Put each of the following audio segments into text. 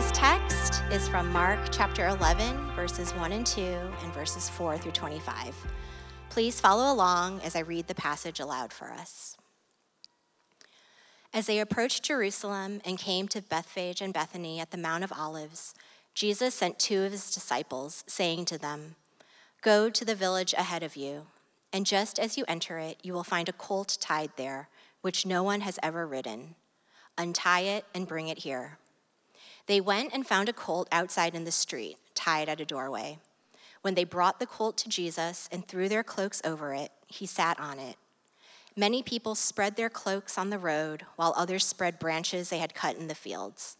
Today's text is from Mark chapter 11, verses 1 and 2, and verses 4 through 25. Please follow along as I read the passage aloud for us. As they approached Jerusalem and came to Bethphage and Bethany at the Mount of Olives, Jesus sent two of his disciples, saying to them, Go to the village ahead of you, and just as you enter it, you will find a colt tied there, which no one has ever ridden. Untie it and bring it here. They went and found a colt outside in the street, tied at a doorway. When they brought the colt to Jesus and threw their cloaks over it, he sat on it. Many people spread their cloaks on the road, while others spread branches they had cut in the fields.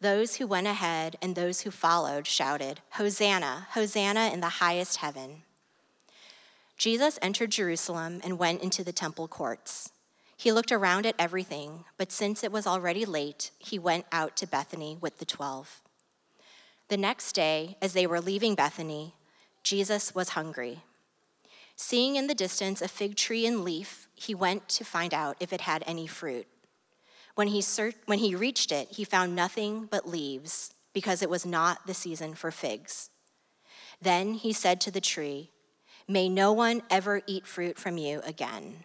Those who went ahead and those who followed shouted, Hosanna, Hosanna in the highest heaven. Jesus entered Jerusalem and went into the temple courts. He looked around at everything, but since it was already late, he went out to Bethany with the twelve. The next day, as they were leaving Bethany, Jesus was hungry. Seeing in the distance a fig tree in leaf, he went to find out if it had any fruit. When he, when he reached it, he found nothing but leaves, because it was not the season for figs. Then he said to the tree, May no one ever eat fruit from you again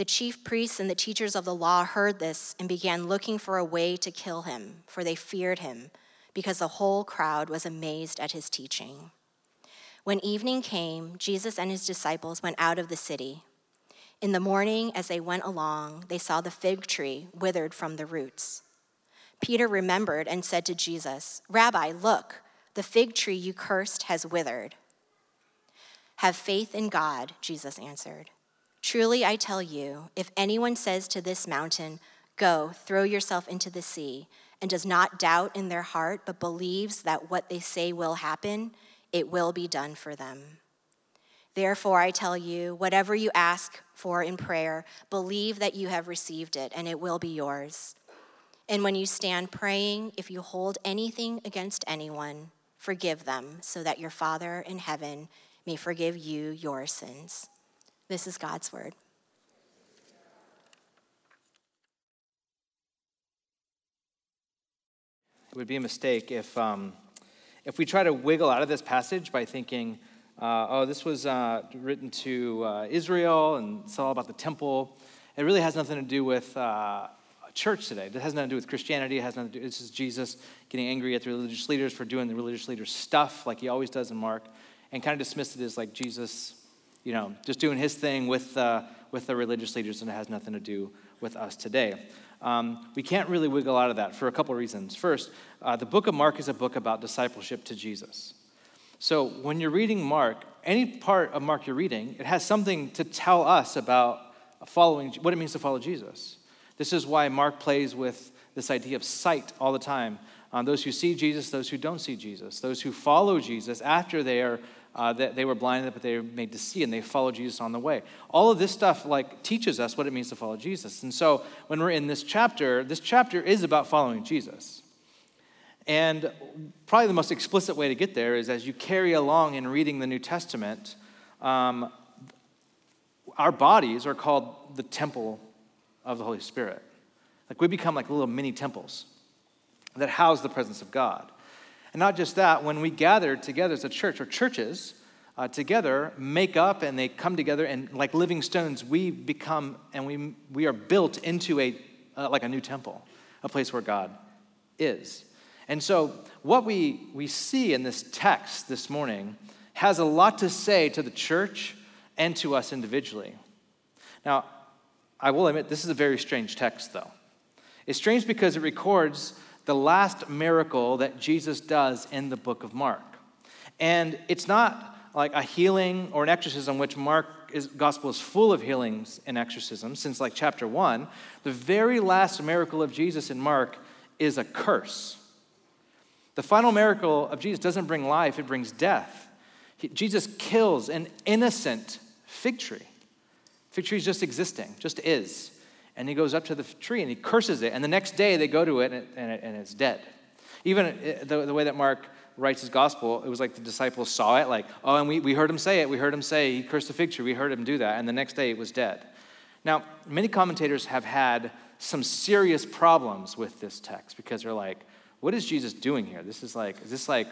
The chief priests and the teachers of the law heard this and began looking for a way to kill him, for they feared him, because the whole crowd was amazed at his teaching. When evening came, Jesus and his disciples went out of the city. In the morning, as they went along, they saw the fig tree withered from the roots. Peter remembered and said to Jesus, Rabbi, look, the fig tree you cursed has withered. Have faith in God, Jesus answered. Truly, I tell you, if anyone says to this mountain, Go, throw yourself into the sea, and does not doubt in their heart, but believes that what they say will happen, it will be done for them. Therefore, I tell you, whatever you ask for in prayer, believe that you have received it, and it will be yours. And when you stand praying, if you hold anything against anyone, forgive them, so that your Father in heaven may forgive you your sins. This is God's word. It would be a mistake if, um, if we try to wiggle out of this passage by thinking, uh, oh, this was uh, written to uh, Israel and it's all about the temple. It really has nothing to do with uh, church today. It has nothing to do with Christianity. It has nothing to do. This is Jesus getting angry at the religious leaders for doing the religious leaders' stuff, like he always does in Mark, and kind of dismiss it as like Jesus you know, just doing his thing with, uh, with the religious leaders, and it has nothing to do with us today. Um, we can't really wiggle out of that for a couple reasons. First, uh, the book of Mark is a book about discipleship to Jesus. So when you're reading Mark, any part of Mark you're reading, it has something to tell us about following, what it means to follow Jesus. This is why Mark plays with this idea of sight all the time. Um, those who see Jesus, those who don't see Jesus, those who follow Jesus after they are uh, that they were blinded, but they were made to see, and they followed Jesus on the way. All of this stuff like teaches us what it means to follow Jesus. And so when we're in this chapter, this chapter is about following Jesus. And probably the most explicit way to get there is as you carry along in reading the New Testament, um, our bodies are called the temple of the Holy Spirit. Like we become like little mini temples that house the presence of God. And not just that, when we gather together as a church or churches uh, together make up and they come together and like living stones, we become and we, we are built into a, uh, like a new temple, a place where God is. And so, what we, we see in this text this morning has a lot to say to the church and to us individually. Now, I will admit, this is a very strange text, though. It's strange because it records the last miracle that Jesus does in the book of Mark. And it's not like a healing or an exorcism, which Mark's gospel is full of healings and exorcisms, since like chapter one. The very last miracle of Jesus in Mark is a curse. The final miracle of Jesus doesn't bring life, it brings death. Jesus kills an innocent fig tree. Fig tree is just existing, just is. And he goes up to the tree and he curses it. And the next day they go to it and, it, and, it, and it's dead. Even uh, the, the way that Mark writes his gospel, it was like the disciples saw it, like, oh, and we, we heard him say it. We heard him say he cursed the fig tree. We heard him do that. And the next day it was dead. Now, many commentators have had some serious problems with this text because they're like, what is Jesus doing here? This is like, is this like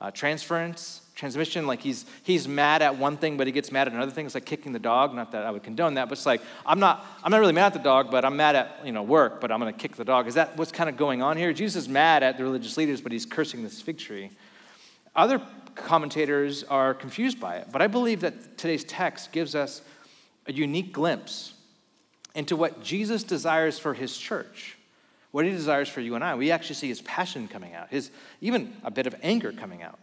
uh, transference, transmission? Like he's, he's mad at one thing, but he gets mad at another thing. It's like kicking the dog. Not that I would condone that, but it's like, I'm not, I'm not really mad at the dog, but I'm mad at, you know, work, but I'm going to kick the dog. Is that what's kind of going on here? Jesus is mad at the religious leaders, but he's cursing this fig tree. Other commentators are confused by it, but I believe that today's text gives us a unique glimpse into what Jesus desires for his church what he desires for you and I. We actually see his passion coming out, his even a bit of anger coming out.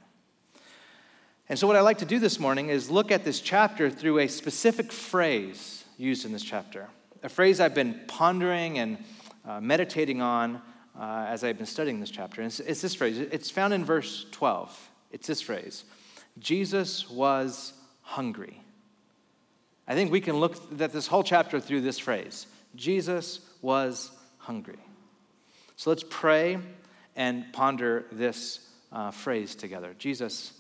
And so, what I'd like to do this morning is look at this chapter through a specific phrase used in this chapter, a phrase I've been pondering and uh, meditating on uh, as I've been studying this chapter. And it's, it's this phrase. It's found in verse 12. It's this phrase Jesus was hungry. I think we can look at this whole chapter through this phrase Jesus was hungry. So let's pray and ponder this uh, phrase together. Jesus,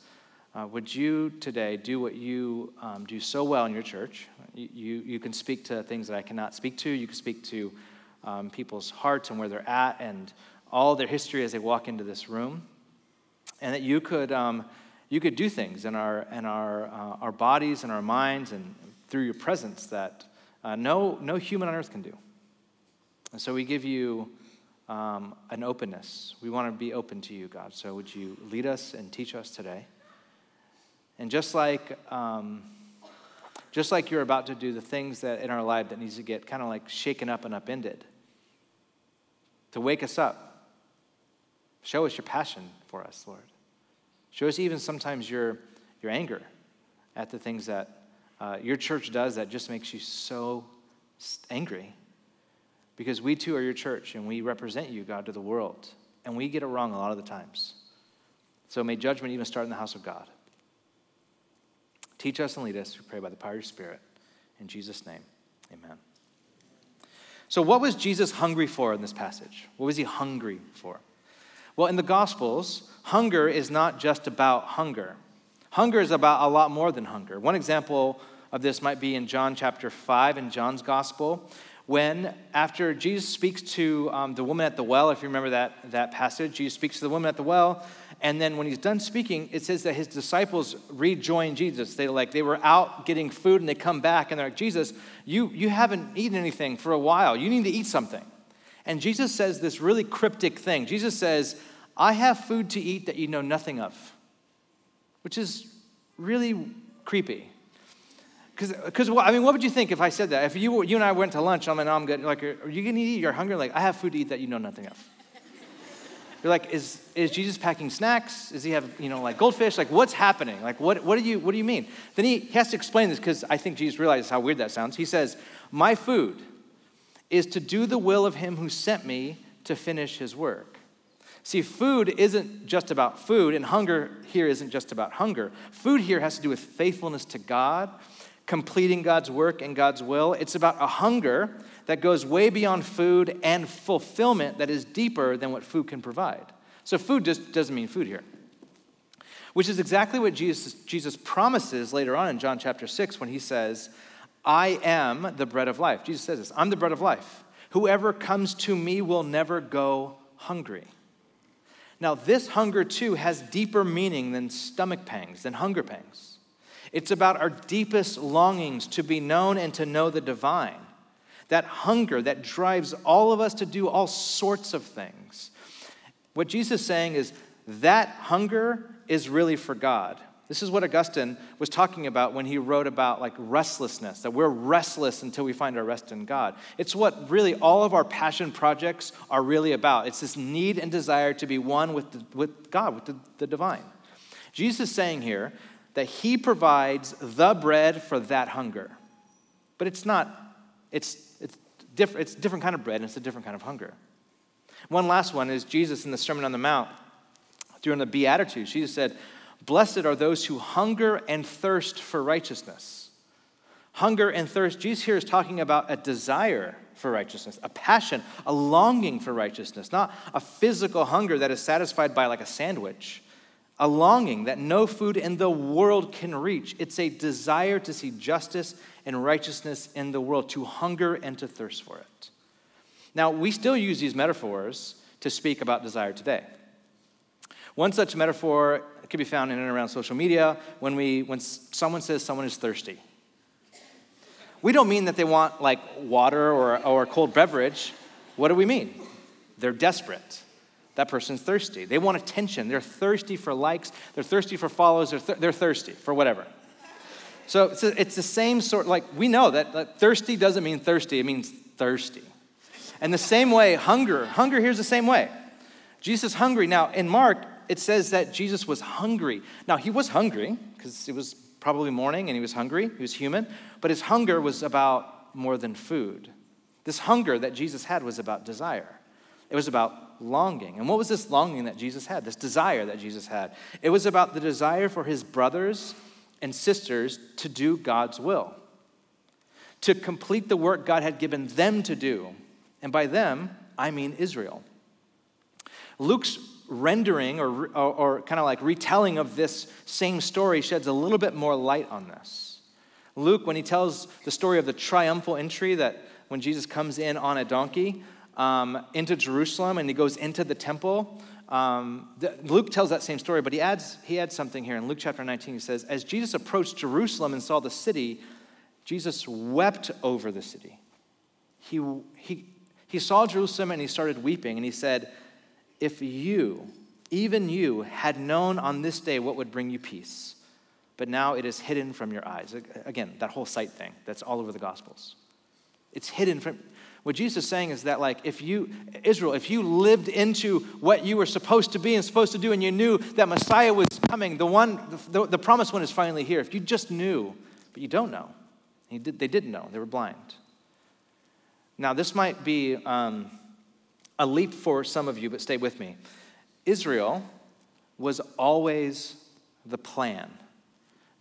uh, would you today do what you um, do so well in your church? You, you, you, can speak to things that I cannot speak to. You can speak to um, people's hearts and where they're at and all their history as they walk into this room. And that you could, um, you could do things in our, in our, uh, our bodies and our minds and through your presence that uh, no, no human on earth can do. And so we give you um, an openness. We want to be open to you, God. So would you lead us and teach us today? And just like, um, just like you're about to do the things that in our life that needs to get kind of like shaken up and upended, to wake us up, show us your passion for us, Lord. Show us even sometimes your, your anger at the things that uh, your church does that just makes you so angry because we too are your church and we represent you, God, to the world. And we get it wrong a lot of the times. So may judgment even start in the house of God. Teach us and lead us, we pray by the power of your Spirit. In Jesus' name, amen. So, what was Jesus hungry for in this passage? What was he hungry for? Well, in the Gospels, hunger is not just about hunger. Hunger is about a lot more than hunger. One example of this might be in John chapter 5 in John's Gospel, when, after Jesus speaks to um, the woman at the well, if you remember that, that passage, Jesus speaks to the woman at the well, and then when he's done speaking, it says that his disciples rejoin Jesus. They like they were out getting food and they come back and they're like, Jesus, you, you haven't eaten anything for a while. You need to eat something. And Jesus says this really cryptic thing. Jesus says, I have food to eat that you know nothing of, which is really creepy. Because, I mean, what would you think if I said that? If you, you and I went to lunch, I'm like, I'm good. Like, are you going to eat? You're hungry? Like, I have food to eat that you know nothing of. You're like, is, is Jesus packing snacks? Does he have, you know, like goldfish? Like, what's happening? Like, what, what, do, you, what do you mean? Then he, he has to explain this because I think Jesus realizes how weird that sounds. He says, My food is to do the will of him who sent me to finish his work. See, food isn't just about food, and hunger here isn't just about hunger. Food here has to do with faithfulness to God completing God's work and God's will. It's about a hunger that goes way beyond food and fulfillment that is deeper than what food can provide. So, food just doesn't mean food here, which is exactly what Jesus, Jesus promises later on in John chapter 6 when he says, I am the bread of life. Jesus says this I'm the bread of life. Whoever comes to me will never go hungry. Now, this hunger too has deeper meaning than stomach pangs, than hunger pangs. It's about our deepest longings to be known and to know the divine. That hunger that drives all of us to do all sorts of things. What Jesus is saying is that hunger is really for God. This is what Augustine was talking about when he wrote about like restlessness, that we're restless until we find our rest in God. It's what really all of our passion projects are really about. It's this need and desire to be one with, the, with God, with the, the divine. Jesus is saying here that He provides the bread for that hunger. But it's not, it's, it's, diff- it's a different kind of bread and it's a different kind of hunger. One last one is Jesus in the Sermon on the Mount During the Beatitudes, Jesus said, Blessed are those who hunger and thirst for righteousness. Hunger and thirst, Jesus here is talking about a desire for righteousness, a passion, a longing for righteousness, not a physical hunger that is satisfied by like a sandwich, a longing that no food in the world can reach. It's a desire to see justice and righteousness in the world, to hunger and to thirst for it. Now, we still use these metaphors to speak about desire today. One such metaphor can be found in and around social media when, we, when someone says someone is thirsty. We don't mean that they want like water or, or a cold beverage. What do we mean? They're desperate. That person's thirsty. They want attention. They're thirsty for likes. They're thirsty for follows. They're, th- they're thirsty for whatever. So it's, a, it's the same sort, like we know that, that thirsty doesn't mean thirsty, it means thirsty. And the same way, hunger, hunger here's the same way. Jesus hungry. Now, in Mark, it says that Jesus was hungry. Now, he was hungry because it was probably morning and he was hungry. He was human. But his hunger was about more than food. This hunger that Jesus had was about desire, it was about longing. And what was this longing that Jesus had, this desire that Jesus had? It was about the desire for his brothers and sisters to do God's will, to complete the work God had given them to do. And by them, I mean Israel. Luke's rendering or, or, or kind of like retelling of this same story sheds a little bit more light on this. Luke, when he tells the story of the triumphal entry that when Jesus comes in on a donkey um, into Jerusalem and he goes into the temple, um, the, Luke tells that same story, but he adds, he adds something here. In Luke chapter 19, he says, As Jesus approached Jerusalem and saw the city, Jesus wept over the city. He, he, he saw Jerusalem and he started weeping, and he said, If you, even you, had known on this day what would bring you peace, but now it is hidden from your eyes. Again, that whole sight thing that's all over the Gospels. It's hidden from what Jesus is saying is that, like, if you, Israel, if you lived into what you were supposed to be and supposed to do, and you knew that Messiah was coming, the one, the, the promised one is finally here. If you just knew, but you don't know, did, they didn't know, they were blind. Now, this might be um, a leap for some of you, but stay with me. Israel was always the plan.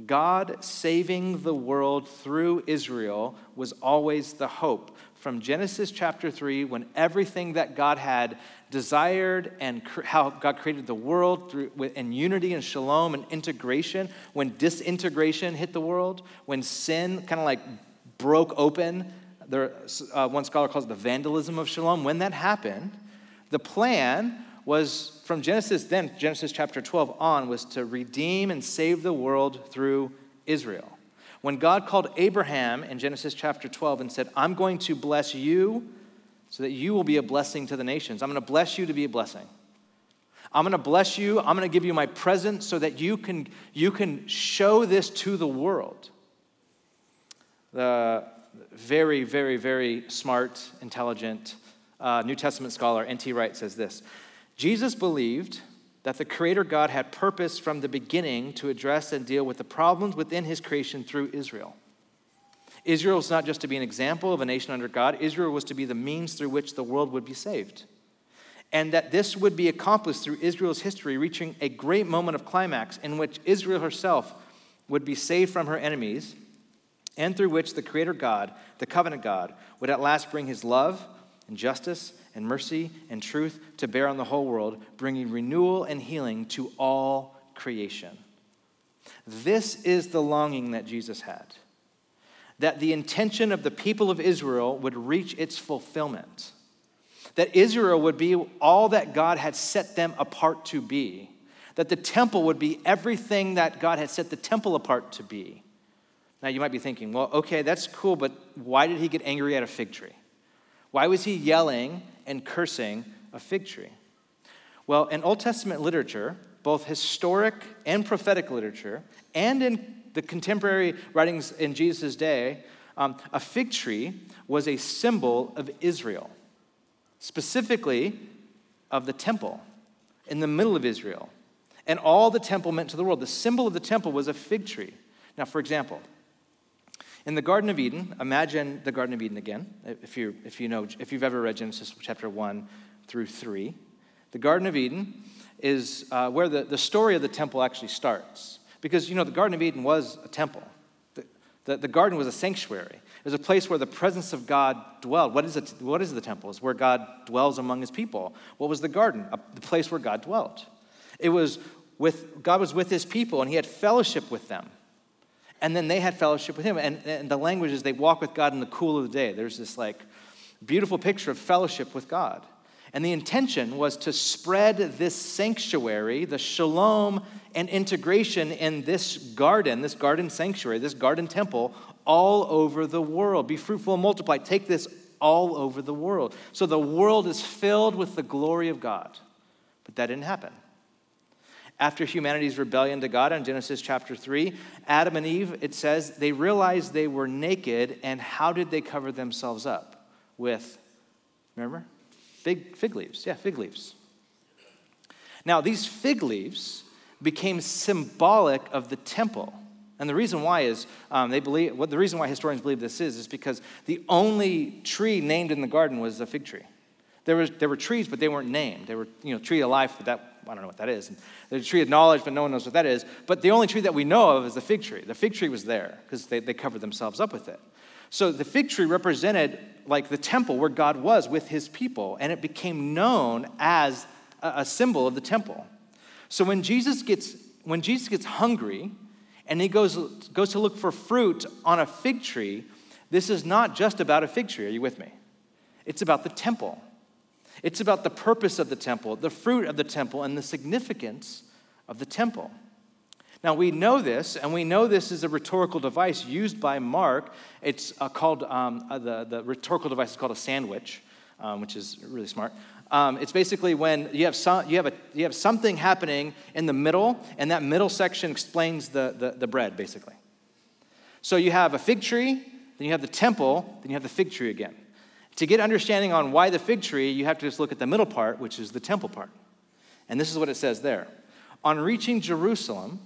God saving the world through Israel was always the hope from Genesis chapter 3, when everything that God had desired and how God created the world through, in unity and shalom and integration, when disintegration hit the world, when sin kind of like broke open, there, uh, one scholar calls it the vandalism of shalom, when that happened, the plan was from Genesis, then Genesis chapter 12 on, was to redeem and save the world through Israel. When God called Abraham in Genesis chapter 12 and said, I'm going to bless you so that you will be a blessing to the nations, I'm going to bless you to be a blessing. I'm going to bless you. I'm going to give you my presence so that you can, you can show this to the world. The very, very, very smart, intelligent uh, New Testament scholar N.T. Wright says this Jesus believed that the Creator God had purpose from the beginning to address and deal with the problems within His creation through Israel. Israel was not just to be an example of a nation under God, Israel was to be the means through which the world would be saved. And that this would be accomplished through Israel's history, reaching a great moment of climax in which Israel herself would be saved from her enemies, and through which the Creator God, the covenant God, would at last bring His love and justice and mercy and truth to bear on the whole world, bringing renewal and healing to all creation. This is the longing that Jesus had that the intention of the people of Israel would reach its fulfillment, that Israel would be all that God had set them apart to be, that the temple would be everything that God had set the temple apart to be. Now you might be thinking, well, okay, that's cool, but why did he get angry at a fig tree? Why was he yelling and cursing a fig tree? Well, in Old Testament literature, both historic and prophetic literature, and in the contemporary writings in Jesus' day, um, a fig tree was a symbol of Israel, specifically of the temple in the middle of Israel. And all the temple meant to the world. The symbol of the temple was a fig tree. Now, for example, in the Garden of Eden, imagine the Garden of Eden again, if, you if, you know, if you've ever read Genesis chapter 1 through 3. The Garden of Eden is uh, where the, the story of the temple actually starts. Because, you know, the Garden of Eden was a temple, the, the, the garden was a sanctuary. It was a place where the presence of God dwelled. What is, it, what is the temple? It's where God dwells among his people. What was the garden? A, the place where God dwelt. It was with, God was with his people and he had fellowship with them. And then they had fellowship with him. And, and the language is they walk with God in the cool of the day. There's this like beautiful picture of fellowship with God. And the intention was to spread this sanctuary, the shalom and integration in this garden, this garden sanctuary, this garden temple, all over the world. Be fruitful and multiply. Take this all over the world. So the world is filled with the glory of God. But that didn't happen. After humanity's rebellion to God in Genesis chapter 3, Adam and Eve, it says, they realized they were naked, and how did they cover themselves up? With, remember? Fig, fig leaves. Yeah, fig leaves. Now, these fig leaves became symbolic of the temple. And the reason why is um, they believe, what the reason why historians believe this is, is because the only tree named in the garden was a fig tree. There, was, there were trees, but they weren't named. They were, you know, tree of life, but that, I don't know what that is. And there's a tree of knowledge, but no one knows what that is. But the only tree that we know of is the fig tree. The fig tree was there because they, they covered themselves up with it. So the fig tree represented like the temple where God was with his people, and it became known as a symbol of the temple. So when Jesus gets when Jesus gets hungry and he goes, goes to look for fruit on a fig tree, this is not just about a fig tree. Are you with me? It's about the temple. It's about the purpose of the temple, the fruit of the temple, and the significance of the temple. Now, we know this, and we know this is a rhetorical device used by Mark. It's uh, called, um, uh, the, the rhetorical device is called a sandwich, um, which is really smart. Um, it's basically when you have, some, you, have a, you have something happening in the middle, and that middle section explains the, the, the bread, basically. So you have a fig tree, then you have the temple, then you have the fig tree again. To get understanding on why the fig tree, you have to just look at the middle part, which is the temple part. And this is what it says there. On reaching Jerusalem,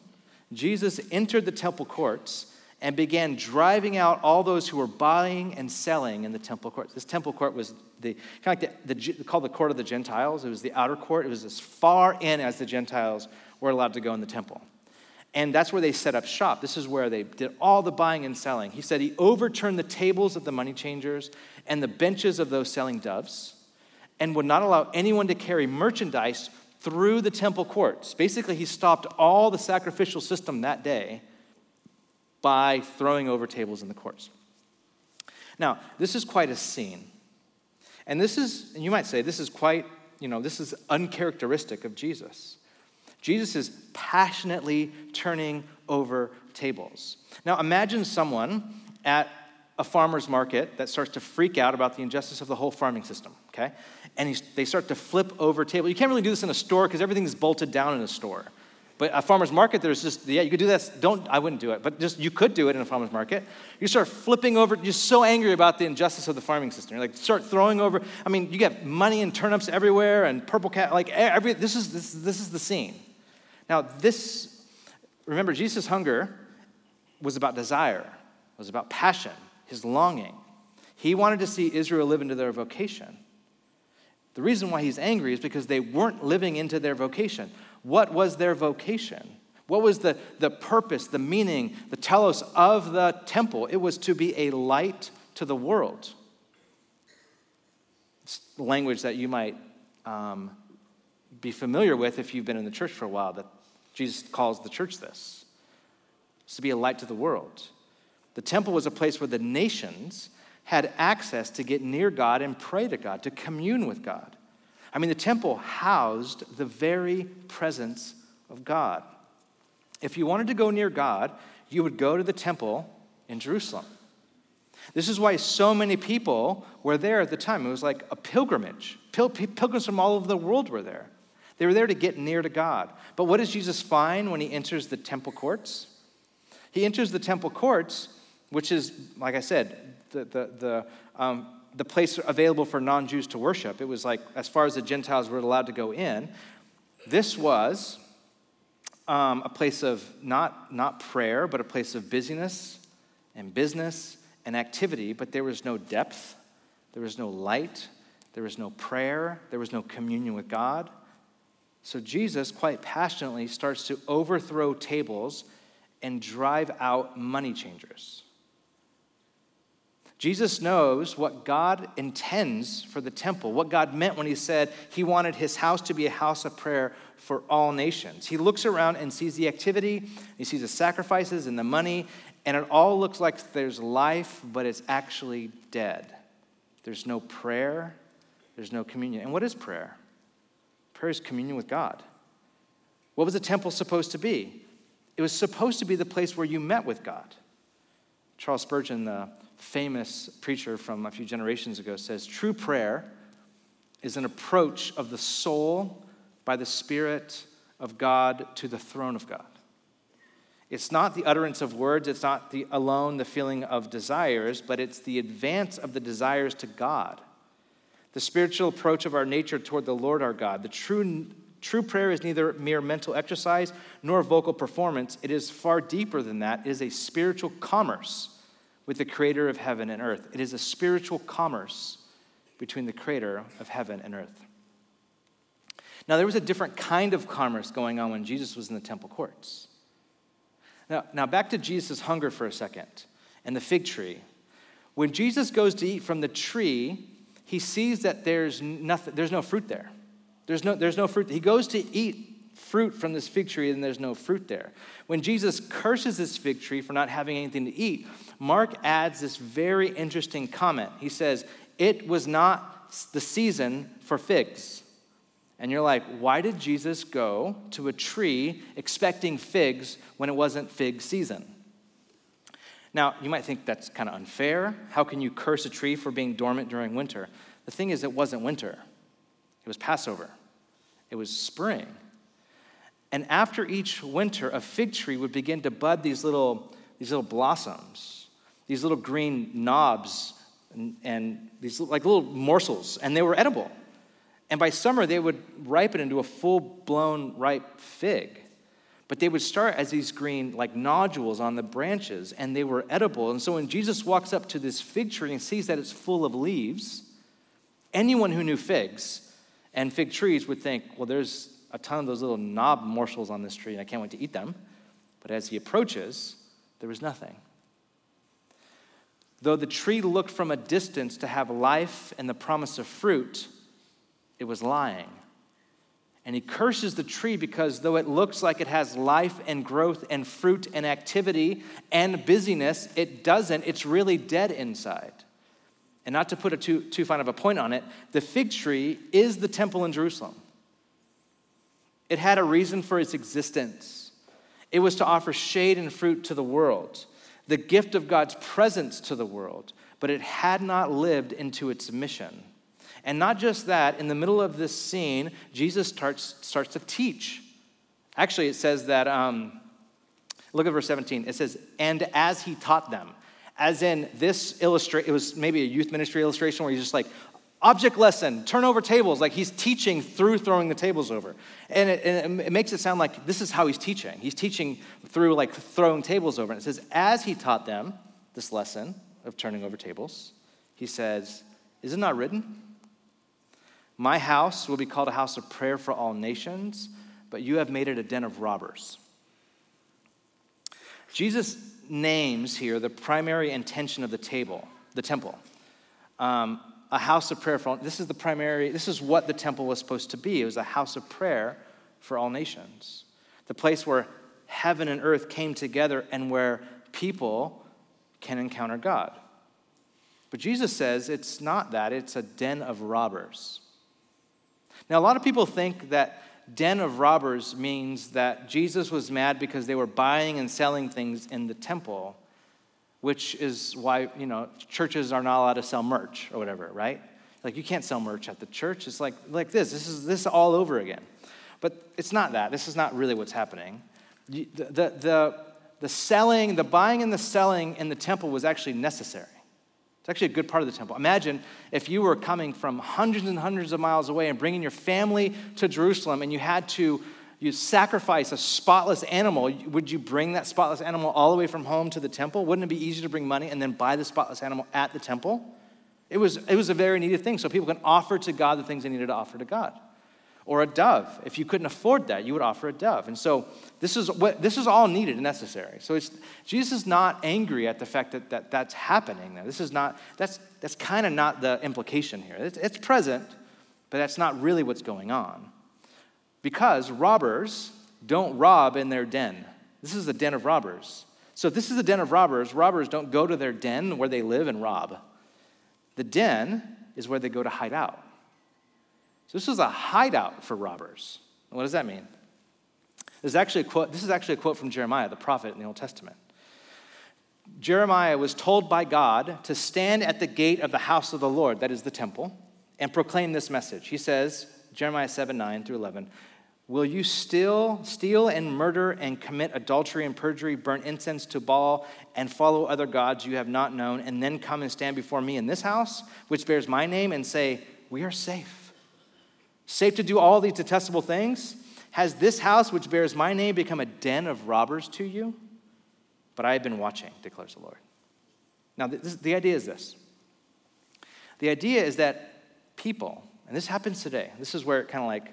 Jesus entered the temple courts and began driving out all those who were buying and selling in the temple courts. This temple court was the kind of like the, the, called the court of the Gentiles. It was the outer court. It was as far in as the Gentiles were allowed to go in the temple. And that's where they set up shop. This is where they did all the buying and selling. He said he overturned the tables of the money changers and the benches of those selling doves and would not allow anyone to carry merchandise through the temple courts. Basically, he stopped all the sacrificial system that day by throwing over tables in the courts. Now, this is quite a scene. And this is, and you might say, this is quite, you know, this is uncharacteristic of Jesus. Jesus is passionately turning over tables. Now, imagine someone at a farmer's market that starts to freak out about the injustice of the whole farming system, okay? and they start to flip over tables. You can't really do this in a store because everything's bolted down in a store. But a farmer's market, there's just, yeah, you could do this. Don't, I wouldn't do it, but just you could do it in a farmer's market. You start flipping over, you're so angry about the injustice of the farming system. You're like, start throwing over. I mean, you get money and turnips everywhere and purple cat, like every, this is, this, this is the scene. Now, this, remember, Jesus' hunger was about desire, was about passion, his longing. He wanted to see Israel live into their vocation. The reason why he's angry is because they weren't living into their vocation. What was their vocation? What was the, the purpose, the meaning, the telos of the temple? It was to be a light to the world. It's language that you might um, be familiar with if you've been in the church for a while, that Jesus calls the church this. It's to be a light to the world. The temple was a place where the nations had access to get near God and pray to God, to commune with God. I mean, the temple housed the very presence of God. If you wanted to go near God, you would go to the temple in Jerusalem. This is why so many people were there at the time. It was like a pilgrimage. Pil- pilgrims from all over the world were there. They were there to get near to God. But what does Jesus find when he enters the temple courts? He enters the temple courts, which is, like I said, the, the, the, um, the place available for non Jews to worship. It was like as far as the Gentiles were allowed to go in. This was um, a place of not, not prayer, but a place of busyness and business and activity, but there was no depth, there was no light, there was no prayer, there was no communion with God. So Jesus quite passionately starts to overthrow tables and drive out money changers. Jesus knows what God intends for the temple, what God meant when he said he wanted his house to be a house of prayer for all nations. He looks around and sees the activity, he sees the sacrifices and the money, and it all looks like there's life, but it's actually dead. There's no prayer, there's no communion. And what is prayer? Prayer is communion with God. What was the temple supposed to be? It was supposed to be the place where you met with God. Charles Spurgeon, the famous preacher from a few generations ago, says true prayer is an approach of the soul by the Spirit of God to the throne of God. It's not the utterance of words, it's not the, alone the feeling of desires, but it's the advance of the desires to God. The spiritual approach of our nature toward the Lord our God. The true, true prayer is neither mere mental exercise nor vocal performance. It is far deeper than that. It is a spiritual commerce with the creator of heaven and earth. It is a spiritual commerce between the creator of heaven and earth. Now, there was a different kind of commerce going on when Jesus was in the temple courts. Now, now back to Jesus' hunger for a second and the fig tree. When Jesus goes to eat from the tree, he sees that there's, nothing, there's no fruit there. There's no, there's no fruit. He goes to eat fruit from this fig tree and there's no fruit there. When Jesus curses this fig tree for not having anything to eat, Mark adds this very interesting comment. He says, It was not the season for figs. And you're like, why did Jesus go to a tree expecting figs when it wasn't fig season? Now, you might think that's kind of unfair. How can you curse a tree for being dormant during winter? The thing is, it wasn't winter, it was Passover, it was spring. And after each winter, a fig tree would begin to bud these little, these little blossoms these little green knobs and, and these like little morsels, and they were edible. And by summer, they would ripen into a full blown ripe fig. But they would start as these green, like nodules on the branches, and they were edible. And so when Jesus walks up to this fig tree and sees that it's full of leaves, anyone who knew figs and fig trees would think, well, there's a ton of those little knob morsels on this tree, and I can't wait to eat them. But as he approaches, there was nothing. Though the tree looked from a distance to have life and the promise of fruit, it was lying. And he curses the tree because though it looks like it has life and growth and fruit and activity and busyness, it doesn't. It's really dead inside. And not to put a too, too fine of a point on it, the fig tree is the temple in Jerusalem. It had a reason for its existence. It was to offer shade and fruit to the world the gift of God's presence to the world, but it had not lived into its mission. And not just that, in the middle of this scene, Jesus starts, starts to teach. Actually, it says that, um, look at verse 17. It says, and as he taught them, as in this illustration, it was maybe a youth ministry illustration where he's just like, object lesson, turn over tables. Like he's teaching through throwing the tables over. And it, and it, makes it sound like this is how he's teaching. He's teaching through like throwing tables over. And it says, as he taught them this lesson of turning over tables, he says, Is it not written? My house will be called a house of prayer for all nations, but you have made it a den of robbers. Jesus names here the primary intention of the table, the temple. Um, a house of prayer for all. This is the primary, this is what the temple was supposed to be. It was a house of prayer for all nations. The place where heaven and earth came together and where people can encounter God. But Jesus says it's not that, it's a den of robbers. Now, a lot of people think that den of robbers means that Jesus was mad because they were buying and selling things in the temple which is why, you know, churches are not allowed to sell merch or whatever, right? Like you can't sell merch at the church. It's like, like this. This is this all over again. But it's not that. This is not really what's happening. The, the, the, the selling, the buying and the selling in the temple was actually necessary. It's actually a good part of the temple. Imagine if you were coming from hundreds and hundreds of miles away and bringing your family to Jerusalem and you had to you sacrifice a spotless animal, would you bring that spotless animal all the way from home to the temple? Wouldn't it be easier to bring money and then buy the spotless animal at the temple? It was, it was a very needed thing so people can offer to God the things they needed to offer to God. Or a dove. If you couldn't afford that, you would offer a dove. And so this is what this is all needed and necessary. So Jesus is not angry at the fact that, that that's happening. This is not that's that's kind of not the implication here. It's, it's present, but that's not really what's going on. Because robbers don't rob in their den. This is the den of robbers. So if this is the den of robbers, robbers don't go to their den where they live and rob. The den is where they go to hide out. So this was a hideout for robbers. What does that mean? This is actually a quote, this is actually a quote from Jeremiah, the prophet in the Old Testament. Jeremiah was told by God to stand at the gate of the house of the Lord, that is the temple, and proclaim this message. He says, Jeremiah 7 9 through 11, Will you still steal and murder and commit adultery and perjury, burn incense to Baal, and follow other gods you have not known, and then come and stand before me in this house, which bears my name, and say, We are safe? Safe to do all these detestable things? Has this house, which bears my name, become a den of robbers to you? But I have been watching, declares the Lord. Now, this, the idea is this the idea is that people, and this happens today, this is where it kind of like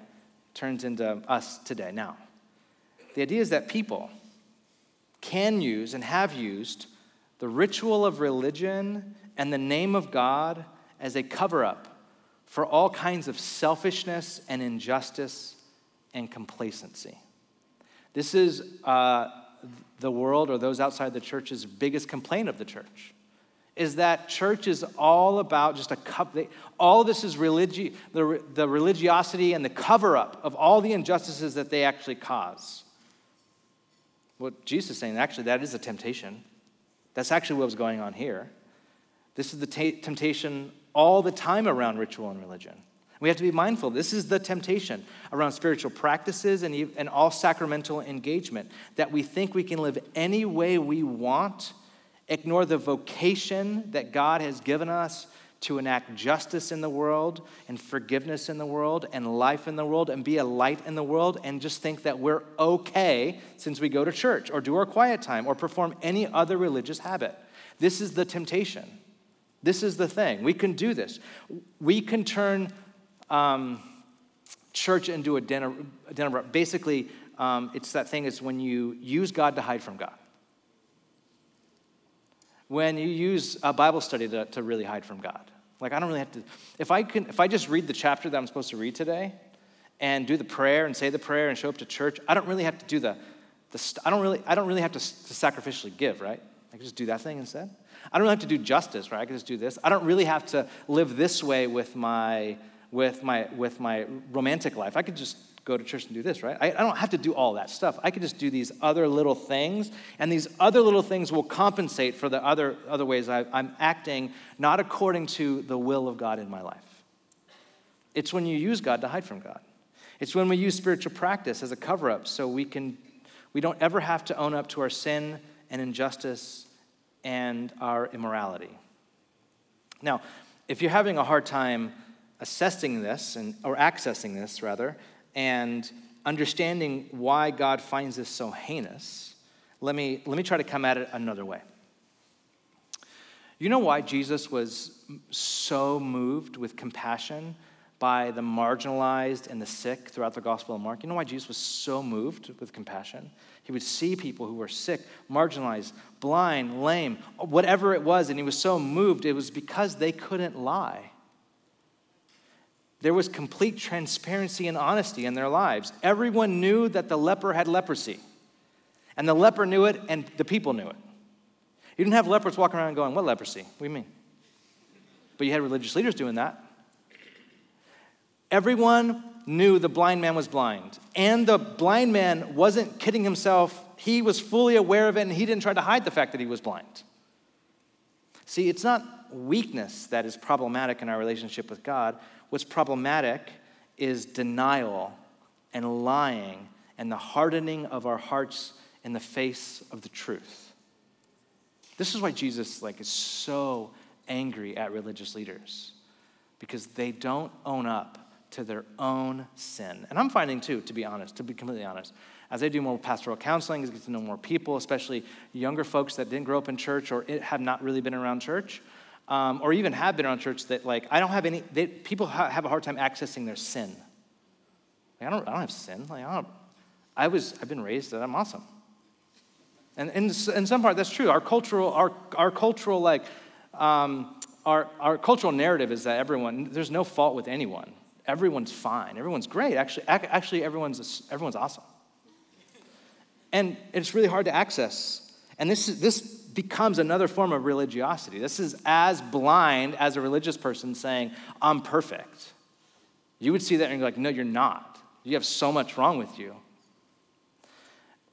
turns into us today now. The idea is that people can use and have used the ritual of religion and the name of God as a cover up for all kinds of selfishness and injustice and complacency. This is uh, the world or those outside the church's biggest complaint of the church is that church is all about just a cup. All of this is religi- the, the religiosity and the cover up of all the injustices that they actually cause. What Jesus is saying, actually, that is a temptation. That's actually what was going on here. This is the t- temptation all the time around ritual and religion. We have to be mindful. This is the temptation around spiritual practices and, and all sacramental engagement that we think we can live any way we want ignore the vocation that God has given us to enact justice in the world and forgiveness in the world and life in the world and be a light in the world and just think that we're okay since we go to church or do our quiet time or perform any other religious habit. This is the temptation. This is the thing. We can do this. We can turn um, church into a of, a basically, um, it's that thing is when you use God to hide from God when you use a Bible study to, to really hide from God. Like, I don't really have to, if I, can, if I just read the chapter that I'm supposed to read today and do the prayer and say the prayer and show up to church, I don't really have to do the, the I, don't really, I don't really have to, to sacrificially give, right? I can just do that thing instead. I don't really have to do justice, right? I can just do this. I don't really have to live this way with my, with my, with my romantic life. I could just go to church and do this, right? I, I, don't have to do all that stuff. I could just do these other little things, and these other little things will compensate for the other, other ways I, I'm acting not according to the will of God in my life. It's when you use God to hide from God. It's when we use spiritual practice as a cover up so we can we don't ever have to own up to our sin and injustice and our immorality. Now, if you're having a hard time assessing this and or accessing this rather, and understanding why God finds this so heinous, let me, let me try to come at it another way. You know why Jesus was so moved with compassion by the marginalized and the sick throughout the Gospel of Mark? You know why Jesus was so moved with compassion? He would see people who were sick, marginalized, blind, lame, whatever it was, and he was so moved. It was because they couldn't lie. There was complete transparency and honesty in their lives. Everyone knew that the leper had leprosy. And the leper knew it, and the people knew it. You didn't have lepers walking around going, What leprosy? What do you mean? But you had religious leaders doing that. Everyone knew the blind man was blind. And the blind man wasn't kidding himself. He was fully aware of it, and he didn't try to hide the fact that he was blind. See, it's not weakness that is problematic in our relationship with God. What's problematic is denial and lying and the hardening of our hearts in the face of the truth. This is why Jesus like is so angry at religious leaders because they don't own up to their own sin. And I'm finding too, to be honest, to be completely honest, as I do more pastoral counseling, as I get to know more people, especially younger folks that didn't grow up in church or have not really been around church, um, or even have been around church that like I don't have any. They, people ha- have a hard time accessing their sin. Like, I, don't, I don't have sin. Like, I, don't, I was, I've been raised that I'm awesome. And in, in some part, that's true. Our cultural, our, our cultural, like, um, our, our cultural narrative is that everyone, there's no fault with anyone. Everyone's fine. Everyone's great. Actually, actually everyone's, everyone's awesome. And it's really hard to access. And this, this becomes another form of religiosity. This is as blind as a religious person saying, I'm perfect. You would see that and you're like, no, you're not. You have so much wrong with you.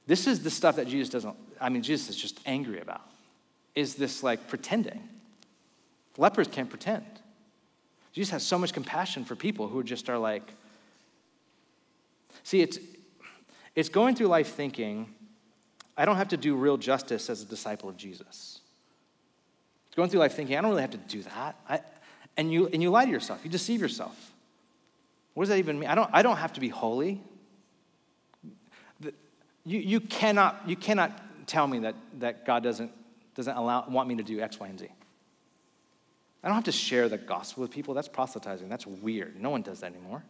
This is the stuff that Jesus doesn't, I mean, Jesus is just angry about. Is this like pretending? Lepers can't pretend. Jesus has so much compassion for people who just are like, see, it's, it's going through life thinking, I don't have to do real justice as a disciple of Jesus. It's going through life thinking, I don't really have to do that. I, and, you, and you lie to yourself, you deceive yourself. What does that even mean? I don't, I don't have to be holy. You, you, cannot, you cannot tell me that, that God doesn't, doesn't allow, want me to do X, Y, and Z. I don't have to share the gospel with people. That's proselytizing. That's weird. No one does that anymore.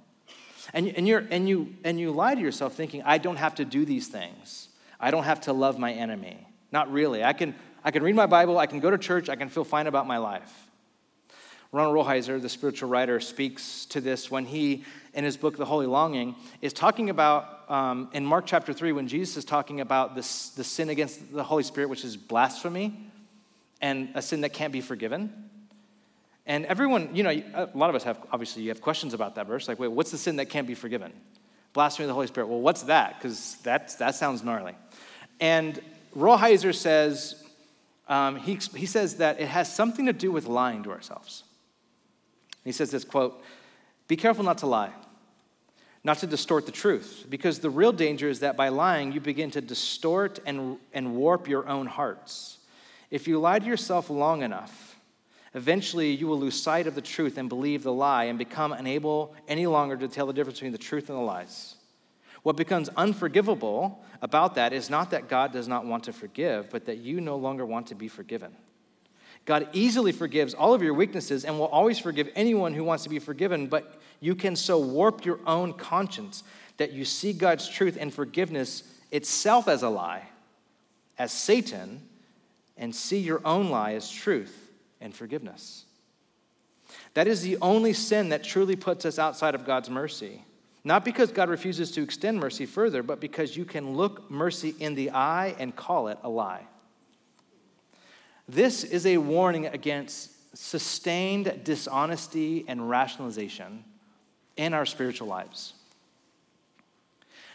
And, and, you're, and, you, and you lie to yourself thinking, I don't have to do these things. I don't have to love my enemy. Not really. I can, I can read my Bible, I can go to church, I can feel fine about my life. Ronald Rolheiser, the spiritual writer, speaks to this when he, in his book, The Holy Longing, is talking about, um, in Mark chapter 3, when Jesus is talking about this, the sin against the Holy Spirit, which is blasphemy, and a sin that can't be forgiven. And everyone, you know, a lot of us have, obviously, you have questions about that verse. Like, wait, what's the sin that can't be forgiven? Blasphemy of the Holy Spirit. Well, what's that? Because that that sounds gnarly. And Rolheiser says, um, he, he says that it has something to do with lying to ourselves. He says this quote, be careful not to lie, not to distort the truth, because the real danger is that by lying, you begin to distort and, and warp your own hearts. If you lie to yourself long enough, Eventually, you will lose sight of the truth and believe the lie and become unable any longer to tell the difference between the truth and the lies. What becomes unforgivable about that is not that God does not want to forgive, but that you no longer want to be forgiven. God easily forgives all of your weaknesses and will always forgive anyone who wants to be forgiven, but you can so warp your own conscience that you see God's truth and forgiveness itself as a lie, as Satan, and see your own lie as truth and forgiveness. That is the only sin that truly puts us outside of God's mercy. Not because God refuses to extend mercy further, but because you can look mercy in the eye and call it a lie. This is a warning against sustained dishonesty and rationalization in our spiritual lives.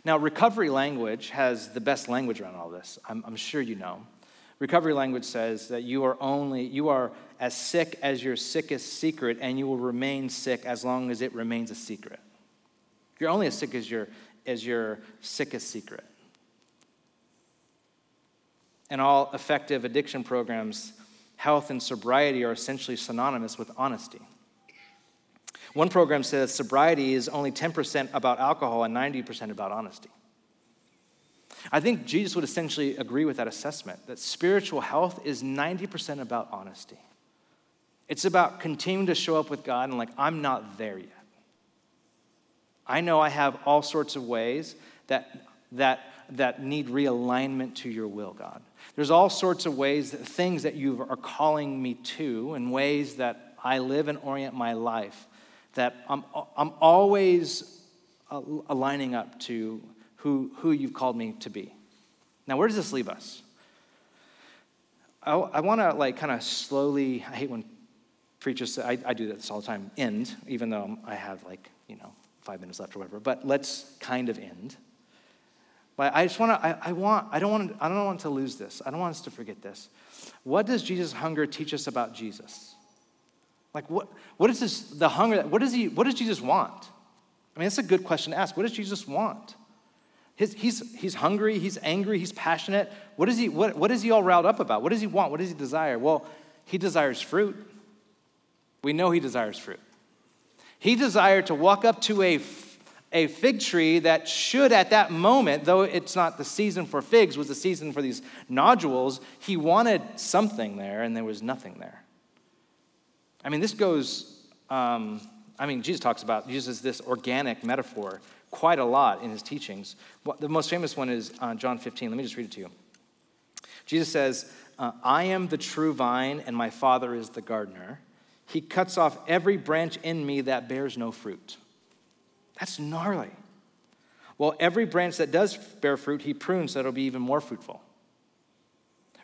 Now, recovery language has the best language around all this. I'm, I'm sure you know. Recovery language says that you are only, you are as sick as your sickest secret, and you will remain sick as long as it remains a secret. You're only as sick as your, as your sickest secret. And all effective addiction programs, health and sobriety are essentially synonymous with honesty. One program says sobriety is only 10% about alcohol and 90% about honesty. I think Jesus would essentially agree with that assessment that spiritual health is 90% about honesty. It's about continuing to show up with God and, like, I'm not there yet. I know I have all sorts of ways that, that, that need realignment to your will, God. There's all sorts of ways, that, things that you are calling me to, and ways that I live and orient my life that I'm, I'm always uh, aligning up to who, who you've called me to be. Now, where does this leave us? I, I want to like kind of slowly, I hate when preachers say, I, I do this all the time, end, even though I have like, you know, five minutes left or whatever, but let's kind of end. But I just want to, I, I, want, I don't want, I don't want to lose this. I don't want us to forget this. What does Jesus' hunger teach us about Jesus? Like, what, what is this, the hunger, what, does he, what does Jesus want? I mean, that's a good question to ask. What does Jesus want? His, he's, he's hungry, he's angry, he's passionate. What is, he, what, what is he all riled up about? What does he want? What does he desire? Well, he desires fruit. We know he desires fruit. He desired to walk up to a, a fig tree that should, at that moment, though it's not the season for figs, was the season for these nodules. He wanted something there, and there was nothing there. I mean, this goes, um, I mean, Jesus talks about, uses this organic metaphor quite a lot in his teachings. The most famous one is uh, John 15. Let me just read it to you. Jesus says, uh, I am the true vine, and my Father is the gardener. He cuts off every branch in me that bears no fruit. That's gnarly. Well, every branch that does bear fruit, he prunes so it'll be even more fruitful.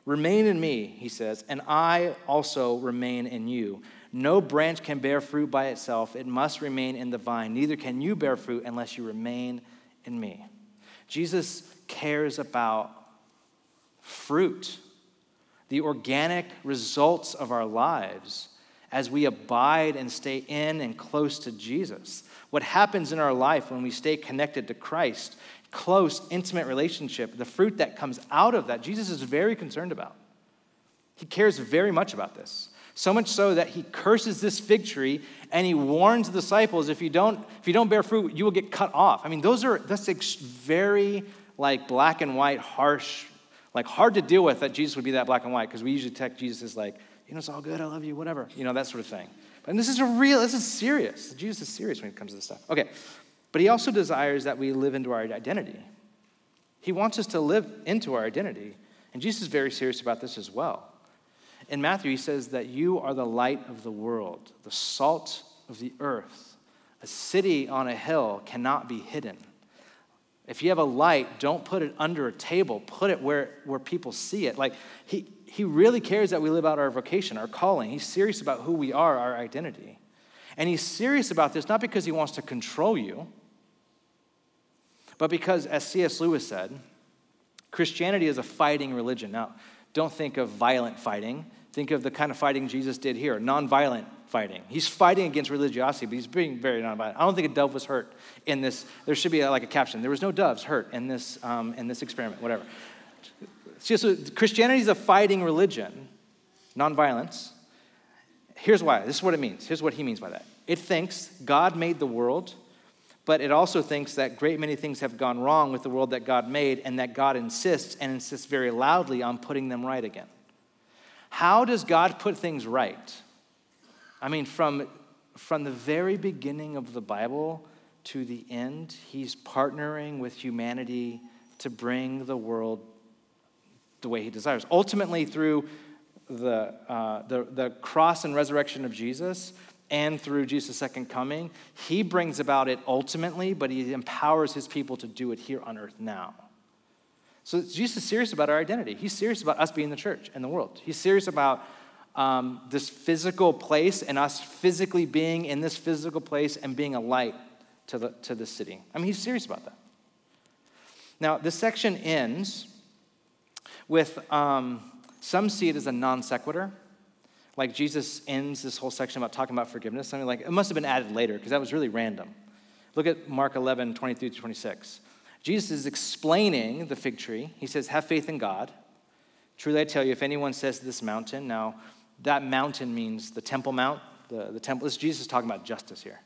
Remain in me, he says, and I also remain in you. No branch can bear fruit by itself, it must remain in the vine. Neither can you bear fruit unless you remain in me. Jesus cares about fruit, the organic results of our lives as we abide and stay in and close to Jesus. What happens in our life when we stay connected to Christ, close, intimate relationship, the fruit that comes out of that, Jesus is very concerned about. He cares very much about this. So much so that he curses this fig tree and he warns the disciples if you don't, if you don't bear fruit, you will get cut off. I mean, those are that's very like black and white, harsh, like hard to deal with that Jesus would be that black and white, because we usually take Jesus as like, you know, it's all good, I love you, whatever, you know, that sort of thing. And this is a real, this is serious. Jesus is serious when it comes to this stuff. Okay, but he also desires that we live into our identity. He wants us to live into our identity. And Jesus is very serious about this as well. In Matthew, he says that you are the light of the world, the salt of the earth. A city on a hill cannot be hidden. If you have a light, don't put it under a table, put it where, where people see it. Like, he, he really cares that we live out our vocation, our calling. He's serious about who we are, our identity. And he's serious about this not because he wants to control you, but because, as C.S. Lewis said, Christianity is a fighting religion. Now, don't think of violent fighting. Think of the kind of fighting Jesus did here nonviolent fighting. He's fighting against religiosity, but he's being very nonviolent. I don't think a dove was hurt in this. There should be a, like a caption. There was no doves hurt in this, um, in this experiment, whatever. So Christianity is a fighting religion, nonviolence. Here's why. This is what it means. Here's what he means by that. It thinks God made the world, but it also thinks that great many things have gone wrong with the world that God made, and that God insists and insists very loudly on putting them right again. How does God put things right? I mean, from, from the very beginning of the Bible to the end, he's partnering with humanity to bring the world the way he desires. Ultimately, through the, uh, the, the cross and resurrection of Jesus and through Jesus' second coming, he brings about it ultimately, but he empowers his people to do it here on earth now. So Jesus is serious about our identity. He's serious about us being the church and the world. He's serious about um, this physical place and us physically being in this physical place and being a light to the, to the city. I mean, he's serious about that. Now, this section ends with um, some see it as a non sequitur. Like Jesus ends this whole section about talking about forgiveness. I mean, like it must have been added later because that was really random. Look at Mark 11, 23 to 26. Jesus is explaining the fig tree. He says, Have faith in God. Truly I tell you, if anyone says this mountain, now that mountain means the Temple Mount, the, the temple. This Jesus is talking about justice here.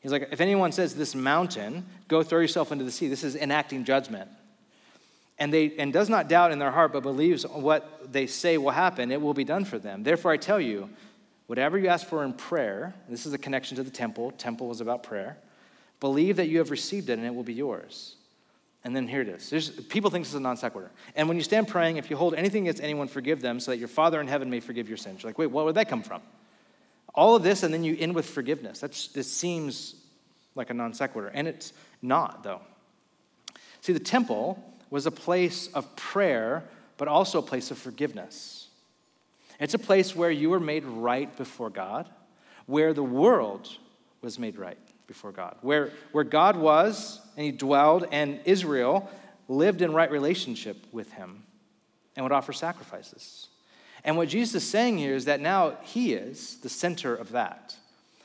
He's like, if anyone says this mountain, go throw yourself into the sea, this is enacting judgment and, they, and does not doubt in their heart, but believes what they say will happen, it will be done for them. Therefore, I tell you, whatever you ask for in prayer, this is a connection to the temple, temple was about prayer, believe that you have received it and it will be yours. And then here it is. There's, people think this is a non sequitur. And when you stand praying, if you hold anything against anyone, forgive them so that your Father in heaven may forgive your sins. You're like, wait, where would that come from? All of this, and then you end with forgiveness. That's, this seems like a non sequitur. And it's not, though. See, the temple was a place of prayer, but also a place of forgiveness. It's a place where you were made right before God, where the world was made right before God, where, where God was and He dwelled, and Israel lived in right relationship with Him and would offer sacrifices. And what Jesus is saying here is that now He is the center of that.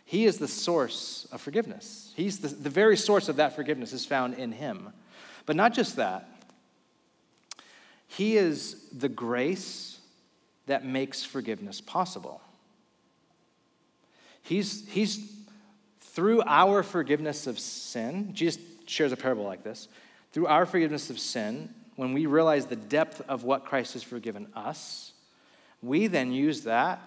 He is the source of forgiveness. He's the, the very source of that forgiveness is found in Him. But not just that, he is the grace that makes forgiveness possible. He's, he's through our forgiveness of sin, Jesus shares a parable like this. Through our forgiveness of sin, when we realize the depth of what Christ has forgiven us, we then use that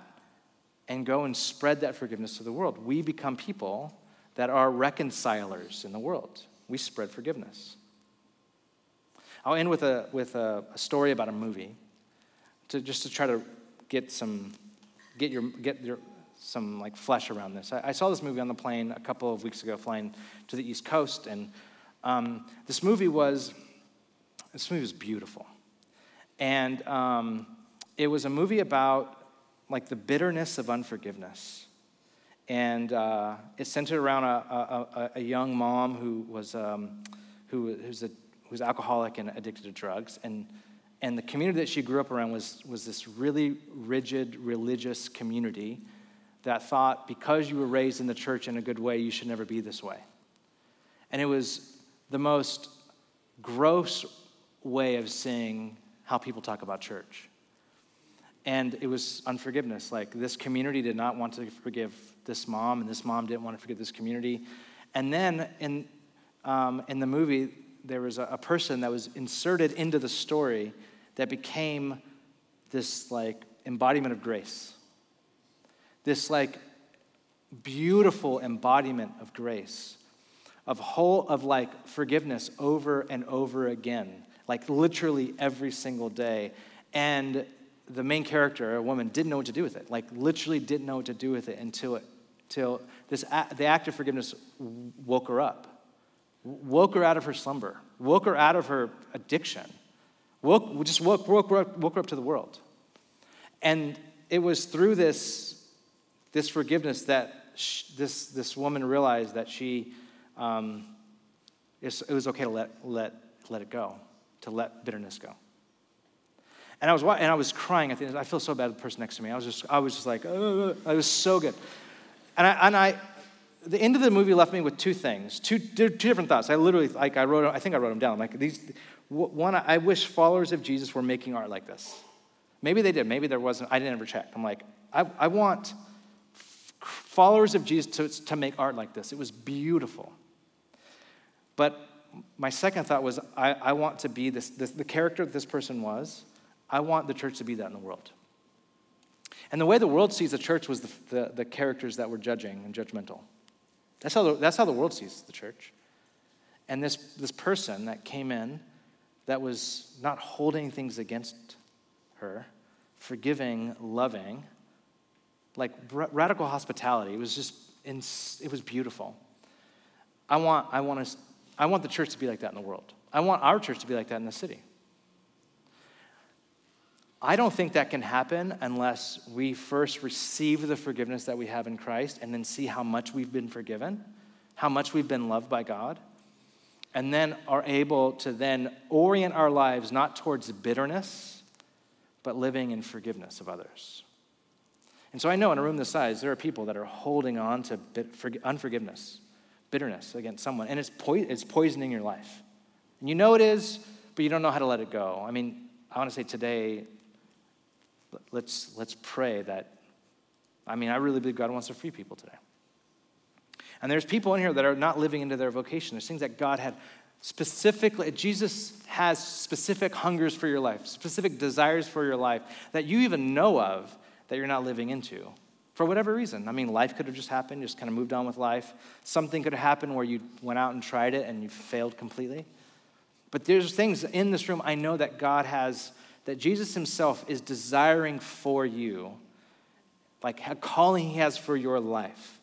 and go and spread that forgiveness to the world. We become people that are reconcilers in the world. We spread forgiveness. I'll end with a, with a, a story about a movie to just to try to get some get your get your some like flesh around this. I, I, saw this movie on the plane a couple of weeks ago, flying to the East Coast, and um, this movie was this movie was beautiful, and um, it was a movie about like the bitterness of unforgiveness, and uh, it centered around a, a, a, young mom who was um, who who's a who's alcoholic and addicted to drugs, and and the community that she grew up around was, was this really rigid religious community that thought because you were raised in the church in a good way, you should never be this way. And it was the most gross way of seeing how people talk about church. And it was unforgiveness. Like this community did not want to forgive this mom, and this mom didn't want to forgive this community. And then in, um, in the movie, there was a, a person that was inserted into the story that became this like embodiment of grace. This like beautiful embodiment of grace, of whole of like forgiveness over and over again, like literally every single day. And the main character, a woman, didn't know what to do with it. Like literally didn't know what to do with it until it, until this the act of forgiveness woke her up, woke her out of her slumber, woke her out of her addiction woke, just woke, woke, woke her up to the world. And it was through this, this forgiveness that this, this woman realized that she, um, it was okay to let, let, let it go, to let bitterness go. And I was, and I was crying. I, I feel so bad the person next to me. I was just, I was just like, oh, it was so good. And I, and I, the end of the movie left me with two things, two, two different thoughts. I literally, like, I wrote, I think I wrote them down. Like, these, one, I wish followers of Jesus were making art like this. Maybe they did. Maybe there wasn't. I didn't ever check. I'm like, I, I want followers of Jesus to, to make art like this. It was beautiful. But my second thought was, I, I want to be this, this, the character that this person was. I want the church to be that in the world. And the way the world sees the church was the, the, the characters that were judging and judgmental. That's how the, that's how the world sees the church. And this, this person that came in that was not holding things against her, forgiving, loving, like radical hospitality. It was just, it was beautiful. I want, I, want us, I want the church to be like that in the world. I want our church to be like that in the city. I don't think that can happen unless we first receive the forgiveness that we have in Christ and then see how much we've been forgiven, how much we've been loved by God and then are able to then orient our lives not towards bitterness, but living in forgiveness of others. And so I know in a room this size, there are people that are holding on to unforgiveness, bitterness against someone, and it's, po- it's poisoning your life. And you know it is, but you don't know how to let it go. I mean, I want to say today, let's, let's pray that, I mean, I really believe God wants to free people today. And there's people in here that are not living into their vocation. There's things that God had specifically, Jesus has specific hungers for your life, specific desires for your life that you even know of that you're not living into for whatever reason. I mean, life could have just happened, just kind of moved on with life. Something could have happened where you went out and tried it and you failed completely. But there's things in this room I know that God has, that Jesus Himself is desiring for you, like a calling He has for your life.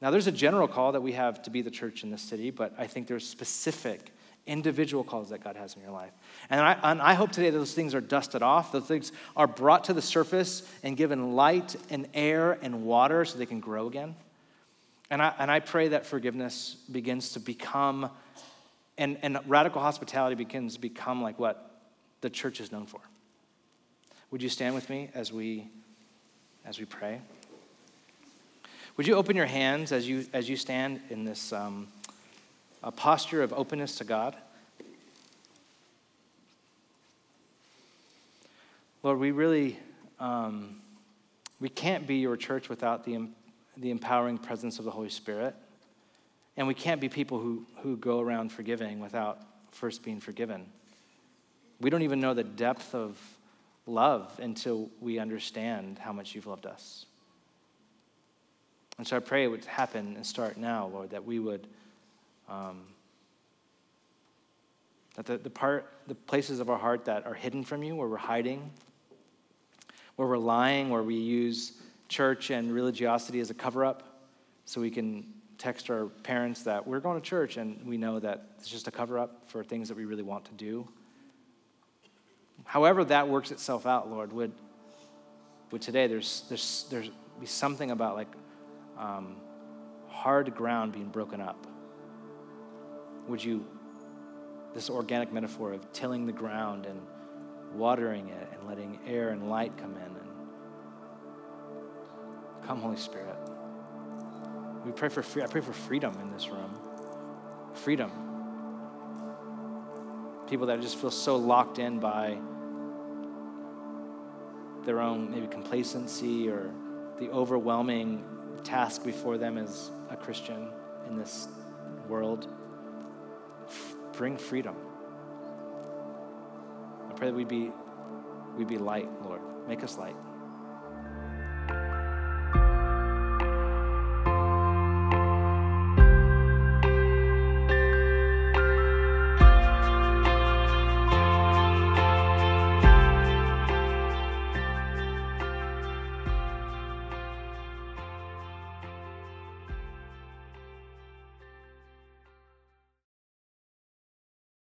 Now, there's a general call that we have to be the church in this city, but I think there's specific individual calls that God has in your life. And I, and I hope today those things are dusted off, those things are brought to the surface and given light and air and water so they can grow again. And I, and I pray that forgiveness begins to become, and, and radical hospitality begins to become like what the church is known for. Would you stand with me as we, as we pray? Would you open your hands as you, as you stand in this um, a posture of openness to God? Lord, we really um, we can't be your church without the, the empowering presence of the Holy Spirit. And we can't be people who, who go around forgiving without first being forgiven. We don't even know the depth of, love until we understand how much you've loved us. And so I pray it would happen and start now, Lord, that we would, um, that the, the part, the places of our heart that are hidden from you, where we're hiding, where we're lying, where we use church and religiosity as a cover up so we can text our parents that we're going to church and we know that it's just a cover up for things that we really want to do. However, that works itself out, Lord, would, would today there's, there's, there's be something about like um, hard ground being broken up. Would you, this organic metaphor of tilling the ground and watering it and letting air and light come in and come, Holy Spirit. We pray for free, I pray for freedom in this room. Freedom. People that just feel so locked in by their own maybe complacency or the overwhelming task before them as a Christian in this world. F- bring freedom. I pray that we be we be light, Lord. Make us light.